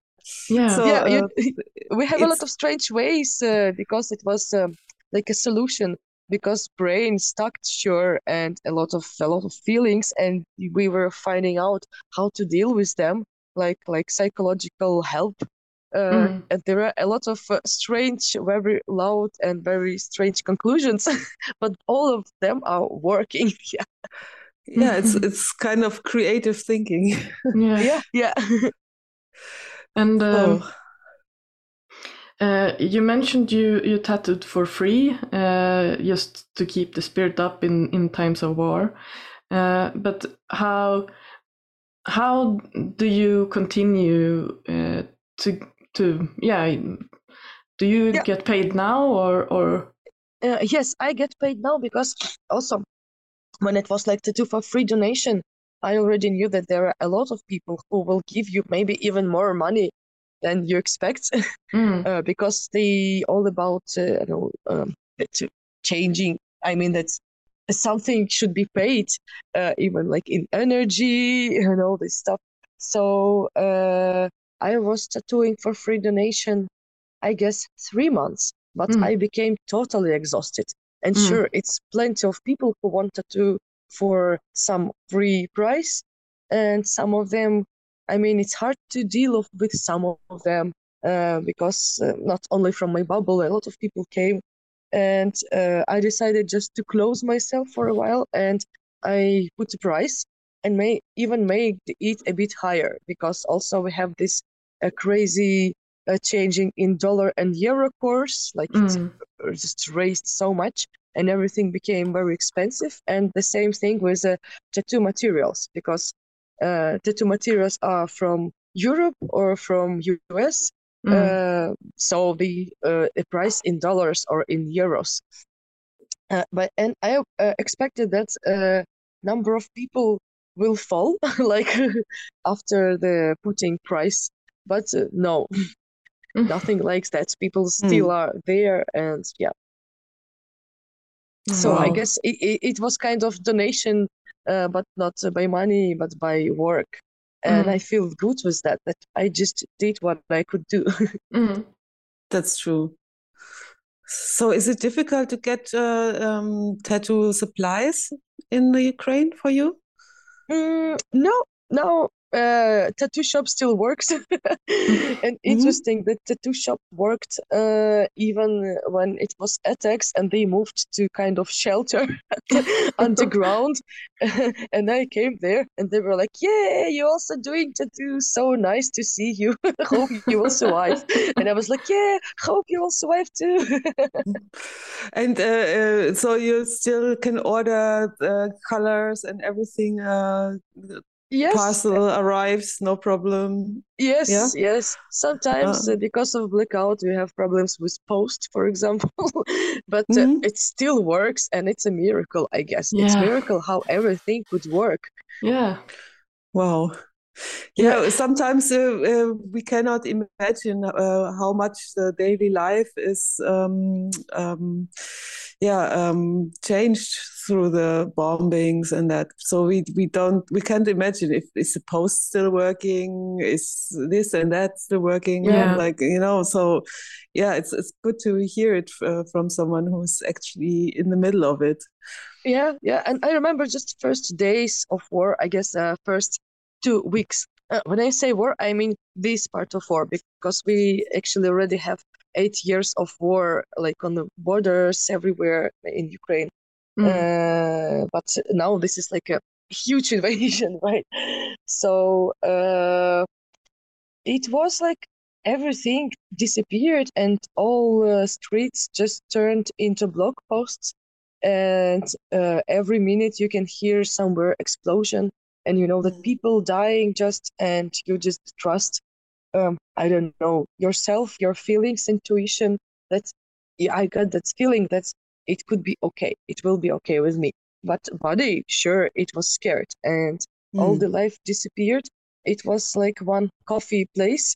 S2: yeah. So, yeah uh, we have a lot of strange ways uh, because it was um, like a solution because brain stuck sure and a lot of a lot of feelings and we were finding out how to deal with them like like psychological help. Uh, mm. and there are a lot of uh, strange very loud and very strange conclusions but all of them are working. Yeah.
S1: Yeah it's it's kind of creative thinking.
S2: Yeah. Yeah yeah
S3: and um, oh. uh, you mentioned you you tattooed for free, uh, just to keep the spirit up in in times of war. Uh, but how how do you continue uh, to to yeah? Do you yeah. get paid now or or?
S2: Uh, yes, I get paid now because also when it was like tattoo for free donation, I already knew that there are a lot of people who will give you maybe even more money than you expect mm. uh, because they all about uh, you know um, changing. I mean that something should be paid, uh, even like in energy and all this stuff. So uh, I was tattooing for free donation, I guess three months, but mm. I became totally exhausted. And mm. sure, it's plenty of people who want tattoo for some free price. And some of them i mean it's hard to deal with some of them uh, because uh, not only from my bubble a lot of people came. And uh, i decided just to close myself for a while and i put a price and may even make it a bit higher because also we have this uh, crazy uh, changing in dollar and euro course. Like mm. it's just raised so much and everything became very expensive. And the same thing with uh, tattoo materials because uh, tattoo materials are from Europe or from US. Mm. Uh, so the, uh, the price in dollars or in euros. Uh, but and I uh, expected that uh, number of people will fall like after the putting price, but no. mm. nothing like that. People still mm. are there, and yeah. So wow. I guess it, it, it, was kind of donation, uh, but not by money, but by work, and I feel good with that. That I just did what I could do.
S1: That's true. So, is it difficult to get uh, um, tattoo supplies in the Ukraine for you?
S2: Mm, no, no uh, tattoo shop still works. And mm-hmm. interesting the tattoo shop worked uh, even when it was attacks and they moved to kind of shelter underground. And i came there and they were like yeah you're also doing tattoos. So nice to see you. Hope you will survive and i was like yeah hope you will survive too.
S1: And uh, uh, so you still can order colors and everything uh, yes. parcel arrives, no problem.
S2: Yes, yeah? yes. Sometimes uh, uh, because of blackout, we have problems with post, for example, but uh, mm-hmm. it still works, and it's a miracle, I guess. Yeah. It's a miracle how everything could work.
S3: Yeah.
S1: Wow. Yeah, yeah. sometimes uh, uh, we cannot imagine uh, how much the daily life is, um, um, yeah, um, changed through the bombings and that. So we we don't we can't imagine if is the post still working, is this and that still working, yeah. like you know. So yeah, it's it's good to hear it uh, from someone who's actually in the middle of it.
S2: Yeah, yeah, and I remember just first days of war. I guess uh, first two weeks. Uh, when I say war, I mean this part of war because we actually already have eight years of war, like on the borders everywhere in Ukraine. Mm. Uh, but now this is like a huge invasion, right? So uh, it was like everything disappeared and all uh, streets just turned into block posts. And uh, every minute you can hear somewhere explosion, and you know that mm. people dying just, and you just trust um, I don't know, yourself, your feelings, intuition. That yeah, I got that feeling that it could be okay. It will be okay with me. But body, sure, it was scared, and mm. all the life disappeared. It was like one coffee place,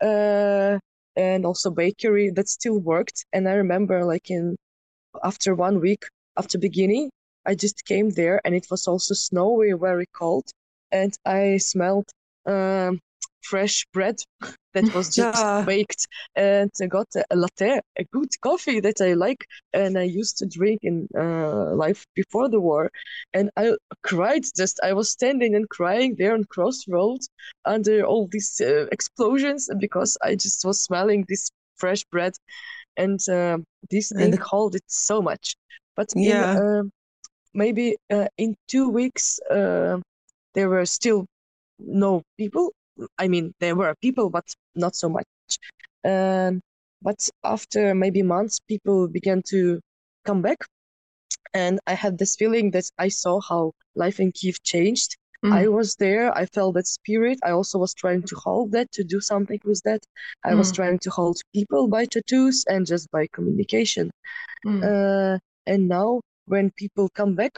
S2: uh, and also bakery that still worked. And I remember, like in after one week after beginning, I just came there, and it was also snowy, very cold, and I smelled um, fresh bread that was just yeah. baked and I got a, latte, a good coffee that I like and I used to drink in uh, life before the war. And I cried just, I was standing and crying there on Crossroads under all these uh, explosions because I just was smelling this fresh bread and uh, this thing and... called it so much. But yeah. in, um, maybe uh, in two weeks, uh, there were still no people I mean, there were people, but not so much. Um, but after maybe months, people began to come back. And I had this feeling that I saw how life in Kiev changed. Mm. I was there. I felt that spirit. I also was trying to hold that, to do something with that. I mm. was trying to hold people by tattoos and just by communication. Mm. Uh, and now, when people come back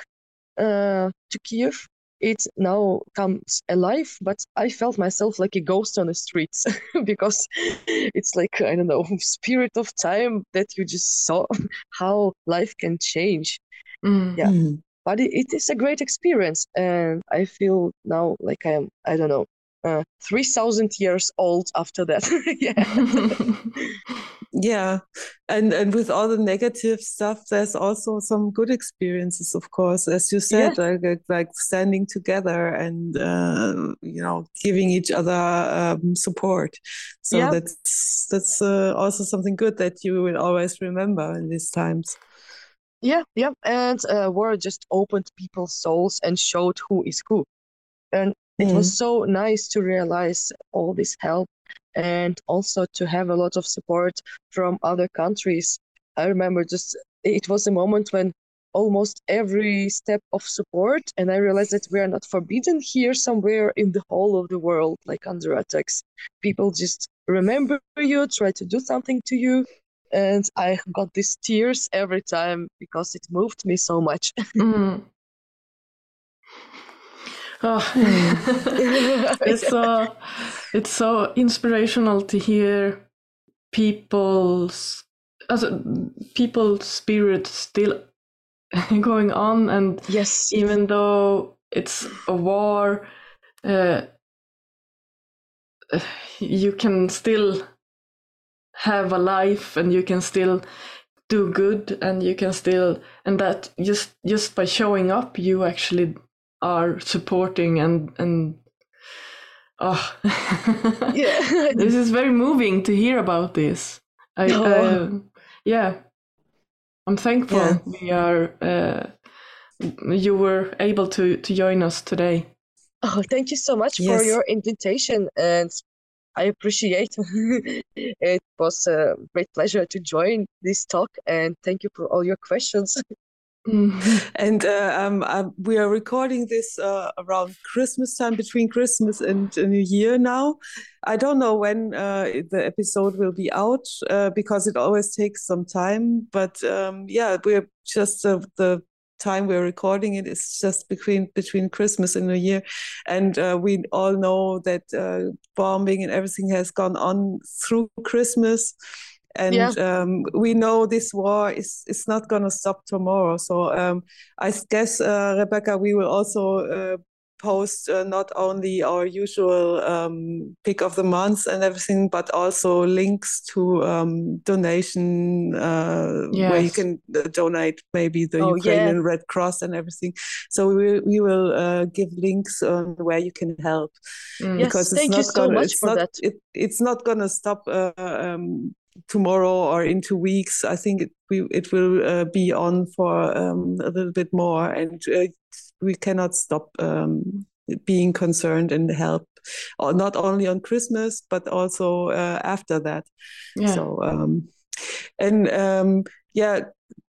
S2: uh, to Kiev, it now comes alive but i felt myself like a ghost on the streets because it's like i don't know spirit of time that you just saw how life can change mm. yeah mm. but it, it is a great experience and i feel now like i am i don't know uh, 3000 years old after that
S1: yeah yeah and and with all the negative stuff there's also some good experiences of course as you said yeah. like, like standing together and uh, you know giving each other um, support so yeah. that's that's uh, also something good that you will always remember in these times
S2: yeah yeah and uh, war just opened people's souls and showed who is who and it mm. was so nice to realize all this help and also to have a lot of support from other countries. I remember just it was a moment when almost every step of support and i realized that we are not forbidden here somewhere in the whole of the world like under attacks people just remember you try to do something to you and i got these tears every time because it moved me so much mm.
S3: Oh, it's so it's so inspirational to hear people's as people's spirit still going on and
S2: yes.
S3: even though it's a war uh, you can still have a life and you can still do good and you can still and that just just by showing up you actually are supporting and and oh
S2: yeah
S3: this is very moving to hear about this I,
S2: Oh.
S3: uh, yeah i'm thankful
S1: Yeah.
S3: we are uh, you were able to to join us today
S2: Oh, thank you so much for your invitation, and I appreciate. It was a great pleasure to join this talk, and thank you for all your questions.
S3: Mm.
S1: And uh, um, um, we are recording this uh, around Christmas time, between Christmas and uh, New Year now. I don't know when uh, the episode will be out uh, because it always takes some time. But um, yeah, we're just uh, the time we're recording it is just between between Christmas and New Year, and uh, we all know that uh, bombing and everything has gone on through Christmas and
S2: Yeah.
S1: um, we know this war is is not going to stop tomorrow. So um, I guess uh, Rebecka, we will also uh, post uh, not only our usual um, pick of the month and everything, but also links to um, donation uh, where you can uh, donate maybe the
S2: Oh, yeah.
S1: Ukrainian Red Cross and everything. So we will, we will uh, give links on where you can help
S3: Mm.
S2: Yes,
S1: it's
S2: thank you so
S1: gonna
S2: much
S1: it's
S2: for
S1: not
S2: that.
S1: it, it's not gonna stop uh, um, tomorrow or in two weeks i think it we it will uh, be on for um, a little bit more and uh, we cannot stop um, being concerned and help not only on christmas but also uh, after that.
S3: Yeah.
S1: So um, and um, yeah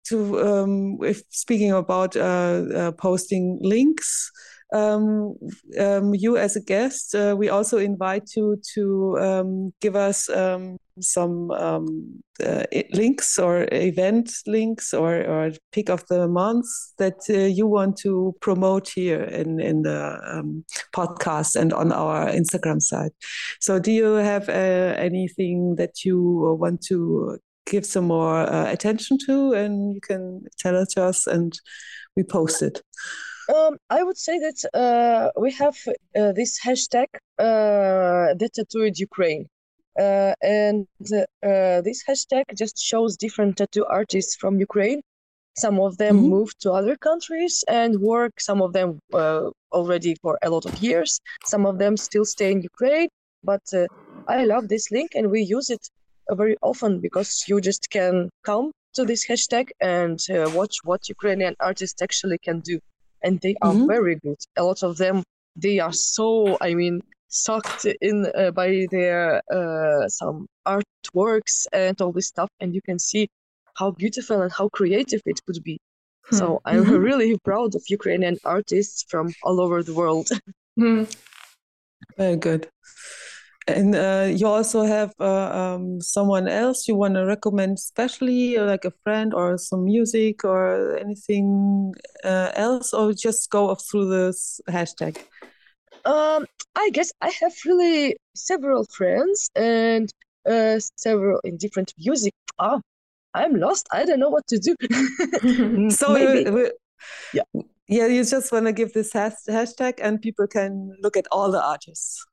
S1: to um, if speaking about uh, uh, posting links um, um, you as a guest uh, we also invite you to um, give us um, some um, uh, links or event links or, or pick of the month that uh, you want to promote here in, in the um, podcast and on our instagram site. So do you have uh, anything that you want to give some more uh, attention to? And you can tell it to us and we post it
S2: Um, I would say that uh, we have uh, this hashtag uh, that tattooed Ukraine. Uh, and uh, this hashtag just shows different tattoo artists from Ukraine. Some of them
S1: Mhm.
S2: moved to other countries and work, some of them uh, already for a lot of years, some of them still stay in Ukraine. But uh, I love this link and we use it uh, very often because you just can come to this hashtag and uh, watch what Ukrainian artists actually can do and they are
S1: Mhm.
S2: very good. A lot of them, they are so, I mean, sucked in uh, by their uh, some artworks and all this stuff, and you can see how beautiful and how creative it could be. So I'm
S1: Mhm.
S2: really proud of Ukrainian artists from all over the world.
S3: Mm.
S1: Very good. And uh, you also have uh, um, someone else you want to recommend, especially uh, like a friend or some music or anything uh, else, or just go off through this hashtag?
S2: Um, I guess I have really several friends and uh, several in different music. Oh, I'm lost. I don't know what to do.
S1: So
S2: maybe.
S1: we- we-
S2: Yeah.
S1: yeah, you just want to give this has- hashtag, and people can look at all the artists.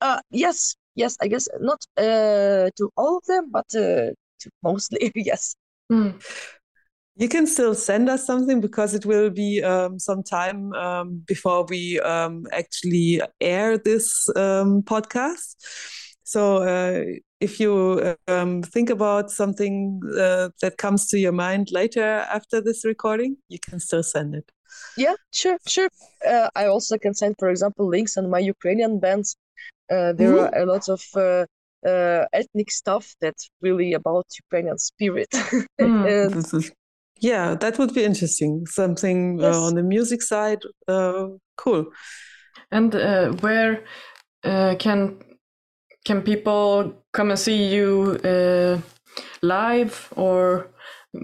S2: Uh, yes, yes, I guess not uh, to all of them, but uh, to mostly, yes.
S3: Mm.
S1: You can still send us something because it will be um, some time um, before we um, actually air this um, podcast. So uh, if you um, think about something uh, that comes to your mind later after this recording, you can still send it.
S2: Yeah, sure, sure. Uh, I also can send, for example, links on my Ukrainian bands. Uh, there
S1: Mhm.
S2: are a lot of uh, uh, ethnic stuff that's really about Ukrainian spirit.
S3: Mm.
S2: And
S1: This is- yeah, that would be interesting. Something
S2: Yes.
S1: uh, on the music side. Uh, cool.
S3: And uh, where uh, can can people come and see you uh, live, or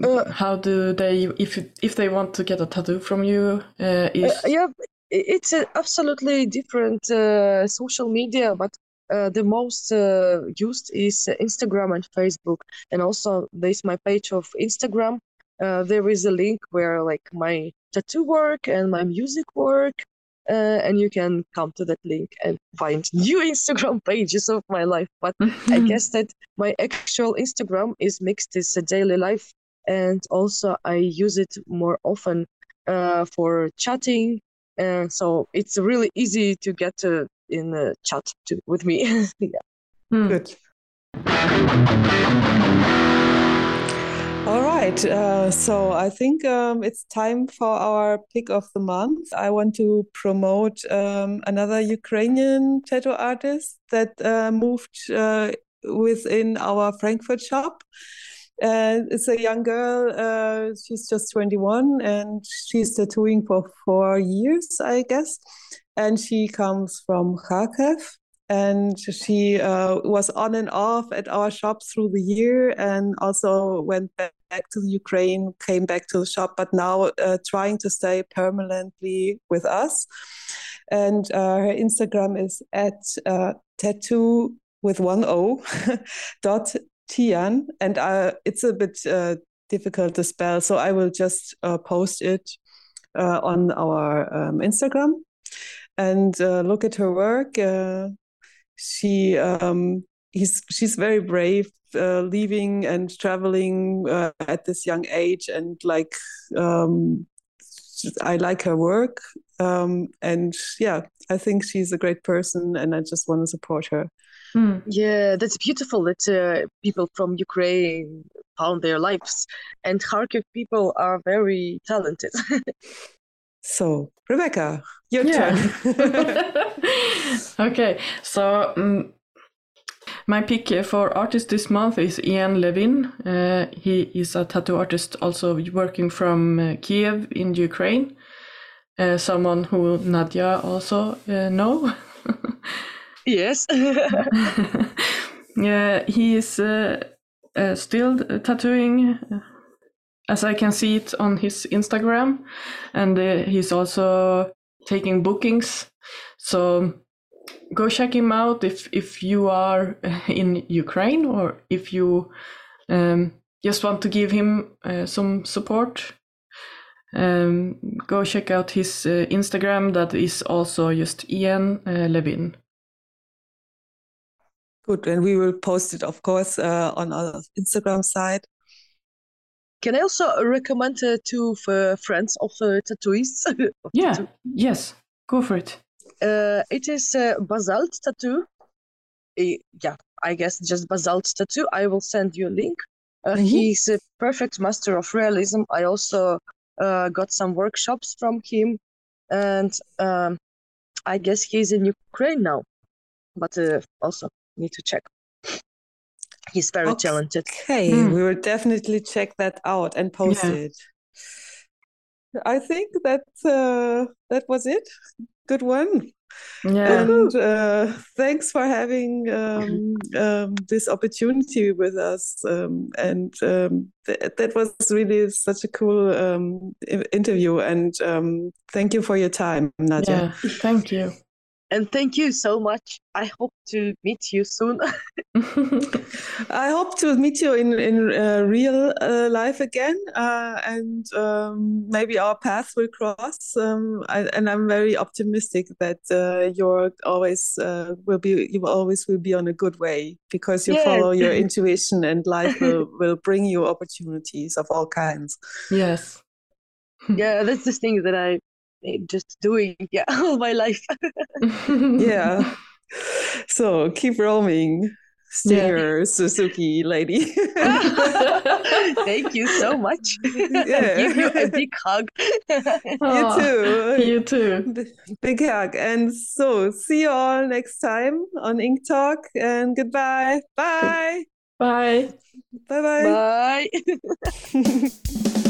S2: Uh,
S3: how do they if if they want to get a tattoo from you? Uh, is
S2: Uh, yeah, i- it's a absolutely different uh, social media, but uh, the most uh, used is Instagram and Facebook. And also, there's my page of Instagram. Uh, there is a link where like my tattoo work and my music work, uh, and you can come to that link and find new Instagram pages of my life. But I guess that my actual Instagram is mixed as a daily life, and also I use it more often uh, for chatting. And so it's really easy to get to in the chat to, with me. yeah.
S1: Mm. Good. All right. Uh, so I think um, it's time for our pick of the month. I want to promote um, another Ukrainian tattoo artist that uh, moved uh, within our Frankfurt shop. And it's a young girl. Uh, she's just 21 and she's tattooing for four years, I guess and she comes from Kharkiv. And she uh, was on and off at our shop through the year, and also went back to Ukraine, came back to the shop, but now uh, trying to stay permanently with us. And uh, her Instagram is at uh, tattoo with one O dot Tian, and uh, it's a bit uh, difficult to spell, so I will just post it on our um, Instagram and uh, look at her work. Uh, she um, he's she's very brave, uh, leaving and traveling uh, at this young age, and like um, I like her work, um, and yeah, I think she's a great person, and I just want to support her.
S2: Mm. Yeah, that's beautiful that uh, people from Ukraine found their lives, and Kharkiv people are very talented.
S1: So, Rebecka, your yeah.
S3: turn. okay, so um, my pick for artist this month is Ien Levin. Uh, he is a tattoo artist, also working from uh, Kiev in Ukraine. Uh, someone who Nadia also uh, know.
S2: yes.
S3: yeah, he is uh, uh, still tattooing as I can see it on his Instagram, and uh, he's also taking bookings. So go check him out if if you are in Ukraine or if you um, just want to give him uh, some support. Um, go check out his uh, Instagram. That is also just Ien uh, Levin.
S1: Good, and we will post it, of course, uh, on our Instagram side.
S2: Can I also recommend uh, two friends of uh, tattooists?
S3: yeah, tattoo? yes, go for it.
S2: Uh, it is uh, Basalt Tattoo. Uh, yeah, I guess just Basalt Tattoo. I will send you a link. Uh, mm-hmm. He's a perfect master of realism. I also uh, got some workshops from him, and um, I guess he's in Ukraine now, but uh, also need to check. He's very okay. talented.
S1: Okay, mm. we will definitely check that out and post yeah. it. I think that uh, that was it. Good one. Yeah. And uh, thanks for having um, um, this opportunity with us. Um, and um, th- that was really such a cool um, interview. And um, thank you for your time, Nadia.
S3: Yeah, thank you.
S2: And thank you so much. I hope to meet you soon.
S1: I hope to meet you in in uh, real uh, life again, uh, and um, maybe our paths will cross. Um, I, and I'm very optimistic that uh, you're always uh, will be you always will be on a good way because you yeah. follow your intuition, and life will will bring you opportunities of all kinds.
S3: Yes.
S2: yeah, that's the thing that I Eh, just doing yeah all my life.
S1: Yeah. So keep roaming stinger yeah. suzuki lady.
S2: Thank you so much. Yeah. give you a big hug.
S1: You oh, too.
S3: you too.
S1: Big hug. And so see you all next time on ink talk and goodbye. Bye.
S3: Bye.
S1: Bye bye
S2: bye